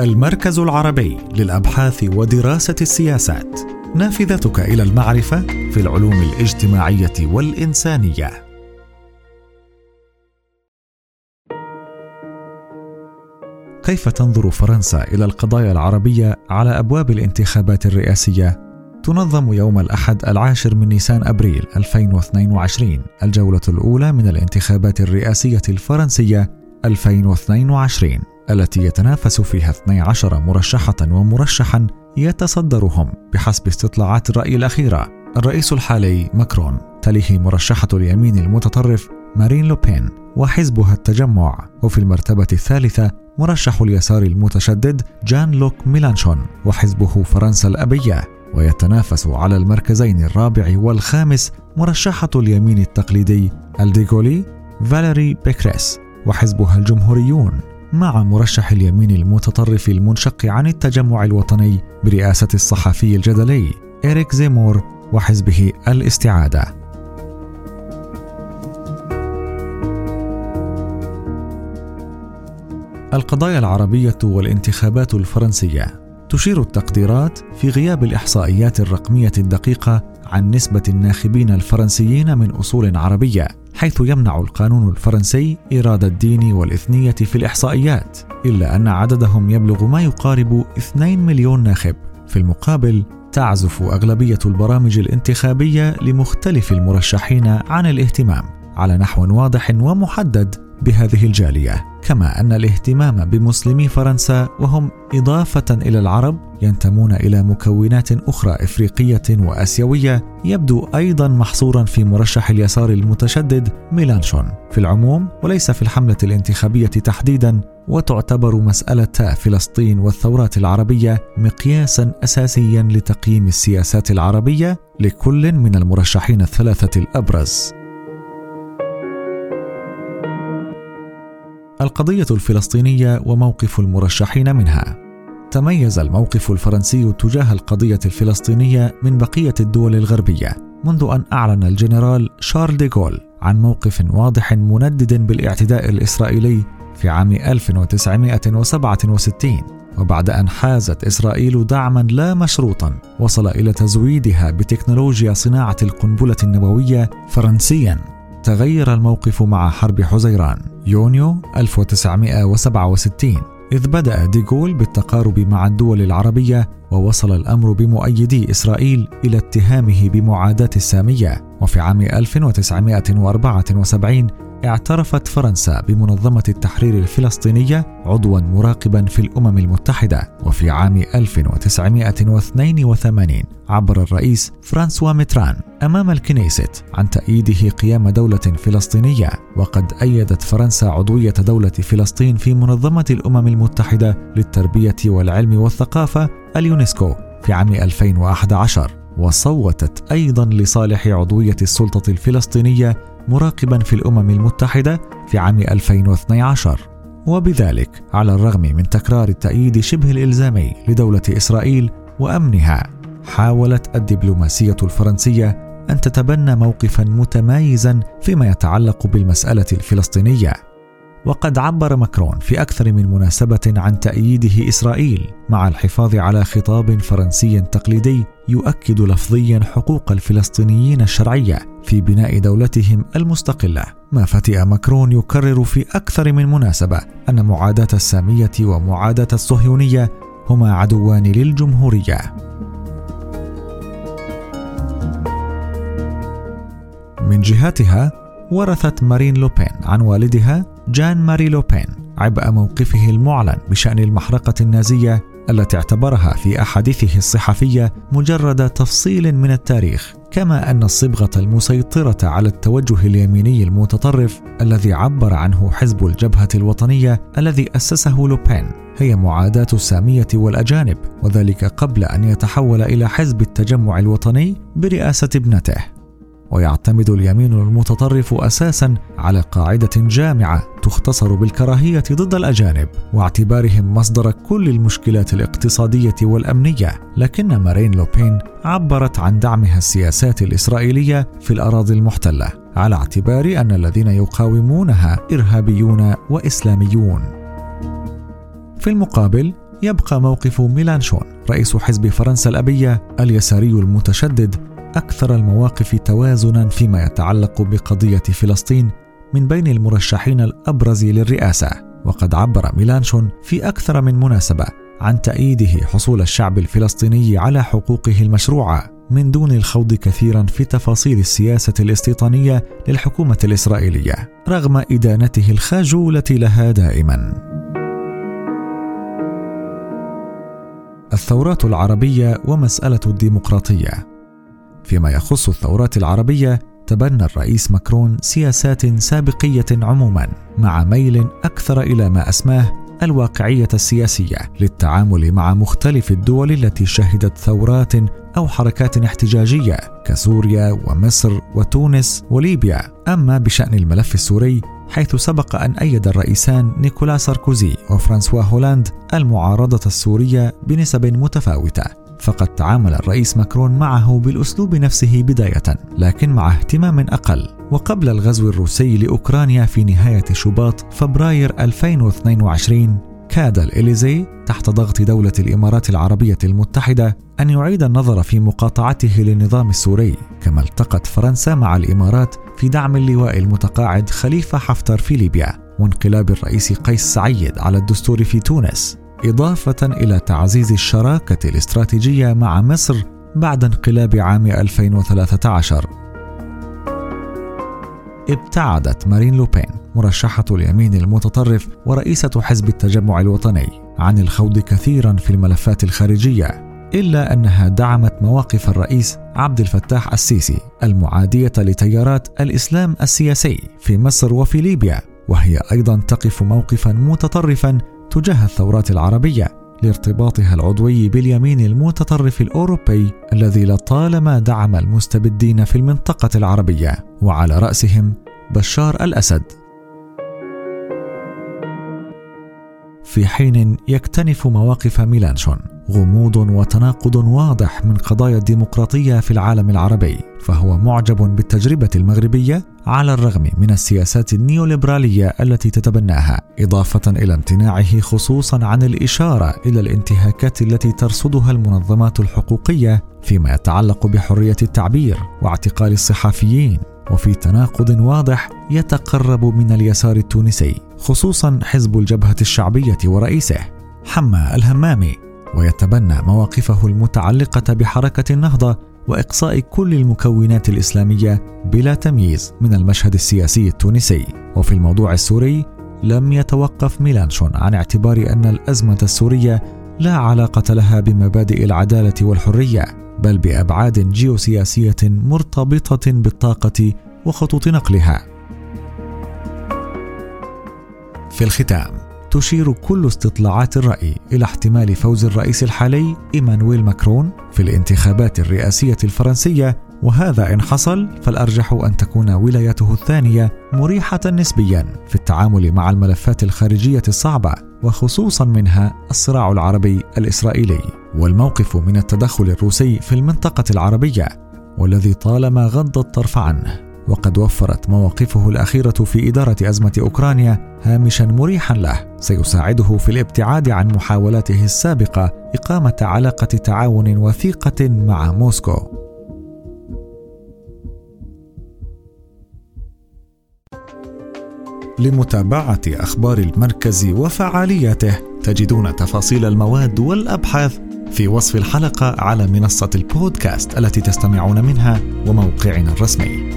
المركز العربي للأبحاث ودراسة السياسات. نافذتك إلى المعرفة في العلوم الاجتماعية والإنسانية. كيف تنظر فرنسا إلى القضايا العربية على أبواب الانتخابات الرئاسية؟ تنظم يوم الأحد العاشر من نيسان أبريل 2022 الجولة الأولى من الانتخابات الرئاسية الفرنسية 2022 التي يتنافس فيها 12 مرشحة ومرشحا يتصدرهم بحسب استطلاعات الرأي الأخيرة. الرئيس الحالي ماكرون تليه مرشحة اليمين المتطرف مارين لوبين وحزبها التجمع. وفي المرتبة الثالثة مرشح اليسار المتشدد جان لوك ميلانشون وحزبه فرنسا الأبية. ويتنافس على المركزين الرابع والخامس مرشحة اليمين التقليدي ألديغولي فاليري بيكريس وحزبها الجمهوريون. مع مرشح اليمين المتطرف المنشق عن التجمع الوطني برئاسة الصحفي الجدلي إريك زيمور وحزبه الاستعادة. القضايا العربية والانتخابات الفرنسية تشير التقديرات في غياب الإحصائيات الرقمية الدقيقة عن نسبة الناخبين الفرنسيين من أصول عربية حيث يمنع القانون الفرنسي إرادة الدين والإثنية في الإحصائيات إلا أن عددهم يبلغ ما يقارب 2 مليون ناخب. في المقابل تعزف أغلبية البرامج الانتخابية لمختلف المرشحين عن الاهتمام على نحو واضح ومحدد بهذه الجالية كما أن الاهتمام بمسلمي فرنسا وهم إضافة إلى العرب ينتمون إلى مكونات أخرى إفريقية وآسيوية يبدو أيضا محصورا في مرشح اليسار المتشدد ميلانشون. في العموم وليس في الحملة الانتخابية تحديدا وتعتبر مسألة فلسطين والثورات العربية مقياسا اساسيا لتقييم السياسات العربية لكل من المرشحين الثلاثة الأبرز. القضية الفلسطينية وموقف المرشحين منها. تميز الموقف الفرنسي تجاه القضية الفلسطينية من بقية الدول الغربية منذ أن أعلن الجنرال شارل ديغول عن موقف واضح مندد بالاعتداء الإسرائيلي في عام 1967 وبعد أن حازت إسرائيل دعما لا مشروطا وصل إلى تزويدها بتكنولوجيا صناعة القنبلة النووية فرنسيا تغير الموقف مع حرب حزيران يونيو 1967 إذ بدأ ديغول بالتقارب مع الدول العربية ووصل الأمر بمؤيدي إسرائيل إلى اتهامه بمعاداة السامية وفي عام 1974 اعترفت فرنسا بمنظمة التحرير الفلسطينية عضوا مراقبا في الأمم المتحدة وفي عام 1982 عبر الرئيس فرانسوا ميتران أمام الكنيست عن تأييده قيام دولة فلسطينية. وقد أيدت فرنسا عضوية دولة فلسطين في منظمة الأمم المتحدة للتربية والعلم والثقافة اليونسكو في عام 2011 وصوتت أيضا لصالح عضوية السلطة الفلسطينية مراقبا في الأمم المتحدة في عام 2012 وبذلك على الرغم من تكرار التأييد شبه الإلزامي لدولة إسرائيل وأمنها حاولت الدبلوماسية الفرنسية أن تتبنى موقفا متمايزا فيما يتعلق بالمسألة الفلسطينية. وقد عبر ماكرون في أكثر من مناسبة عن تأييده إسرائيل مع الحفاظ على خطاب فرنسي تقليدي يؤكد لفظيا حقوق الفلسطينيين الشرعية في بناء دولتهم المستقلة. ما فتئ ماكرون يكرر في أكثر من مناسبة أن معاداة السامية ومعاداة الصهيونية هما عدوان للجمهورية. من جهتها ورثت مارين لوبين عن والدها جان ماري لوبين عبء موقفه المعلن بشأن المحرقة النازية التي اعتبرها في أحاديثه الصحفية مجرد تفصيل من التاريخ كما أن الصبغة المسيطرة على التوجه اليميني المتطرف الذي عبر عنه حزب الجبهة الوطنية الذي أسسه لوبين هي معاداة السامية والأجانب وذلك قبل أن يتحول إلى حزب التجمع الوطني برئاسة ابنته. ويعتمد اليمين المتطرف أساسا على قاعدة جامعة تختصر بالكراهية ضد الأجانب واعتبارهم مصدر كل المشكلات الاقتصادية والأمنية. لكن مارين لوبين عبرت عن دعمها السياسات الإسرائيلية في الأراضي المحتلة على اعتبار أن الذين يقاومونها إرهابيون وإسلاميون. في المقابل يبقى موقف ميلانشون رئيس حزب فرنسا الأبية اليساري المتشدد أكثر المواقف توازنا فيما يتعلق بقضية فلسطين من بين المرشحين الأبرز للرئاسة. وقد عبر ميلانشون في أكثر من مناسبة عن تأييده حصول الشعب الفلسطيني على حقوقه المشروعة. من دون الخوض كثيرا في تفاصيل السياسة الاستيطانية للحكومة الإسرائيلية رغم إدانته الخجولة لها دائما. الثورات العربية ومسألة الديمقراطية. فيما يخص الثورات العربية تبنى الرئيس ماكرون سياسات سابقية عموما مع ميل أكثر إلى ما أسماه الواقعية السياسية للتعامل مع مختلف الدول التي شهدت ثورات أو حركات احتجاجية كسوريا ومصر وتونس وليبيا. أما بشأن الملف السوري حيث سبق أن أيد الرئيسان نيكولا ساركوزي وفرانسوا هولاند المعارضة السورية بنسب متفاوتة. فقد تعامل الرئيس ماكرون معه بالأسلوب نفسه بداية لكن مع اهتمام أقل. وقبل الغزو الروسي لأوكرانيا في نهاية شباط فبراير 2022 كاد الإليزي تحت ضغط دولة الإمارات العربية المتحدة أن يعيد النظر في مقاطعته للنظام السوري كما التقت فرنسا مع الإمارات في دعم اللواء المتقاعد خليفة حفتر في ليبيا وانقلاب الرئيس قيس سعيد على الدستور في تونس. إضافة إلى تعزيز الشراكة الاستراتيجية مع مصر بعد انقلاب عام 2013 ابتعدت مارين لوبين مرشحة اليمين المتطرف ورئيسة حزب التجمع الوطني عن الخوض كثيرا في الملفات الخارجية إلا أنها دعمت مواقف الرئيس عبد الفتاح السيسي المعادية لتيارات الإسلام السياسي في مصر وفي ليبيا وهي أيضا تقف موقفا متطرفا تجاه الثورات العربية لارتباطها العضوي باليمين المتطرف الأوروبي الذي لطالما دعم المستبدين في المنطقة العربية وعلى رأسهم بشار الأسد. في حين يكتنف مواقف ميلانشون غموض وتناقض واضح من قضايا الديمقراطية في العالم العربي فهو معجب بالتجربة المغربية على الرغم من السياسات النيوليبرالية التي تتبناها إضافة إلى امتناعه خصوصا عن الإشارة إلى الانتهاكات التي ترصدها المنظمات الحقوقية فيما يتعلق بحرية التعبير واعتقال الصحفيين وفي تناقض واضح يتقرب من اليسار التونسي خصوصا حزب الجبهة الشعبية ورئيسه حما الهمامي ويتبنى مواقفه المتعلقة بحركة النهضة وإقصاء كل المكونات الإسلامية بلا تمييز من المشهد السياسي التونسي. وفي الموضوع السوري لم يتوقف ميلانشون عن اعتبار أن الأزمة السورية لا علاقة لها بمبادئ العدالة والحرية بل بأبعاد جيوسياسية مرتبطة بالطاقة وخطوط نقلها. في الختام تشير كل استطلاعات الرأي إلى احتمال فوز الرئيس الحالي إيمانويل ماكرون في الانتخابات الرئاسية الفرنسية وهذا إن حصل فالأرجح أن تكون ولايته الثانية مريحة نسبيا في التعامل مع الملفات الخارجية الصعبة وخصوصا منها الصراع العربي الإسرائيلي. والموقف من التدخل الروسي في المنطقة العربية والذي طالما غض الطرف عنه. وقد وفرت مواقفه الأخيرة في إدارة أزمة أوكرانيا هامشا مريحا له سيساعده في الابتعاد عن محاولاته السابقة إقامة علاقة تعاون وثيقة مع موسكو. لمتابعة أخبار المركز وفعالياته تجدون تفاصيل المواد والأبحاث في وصف الحلقة على منصة البودكاست التي تستمعون منها وموقعنا الرسمي.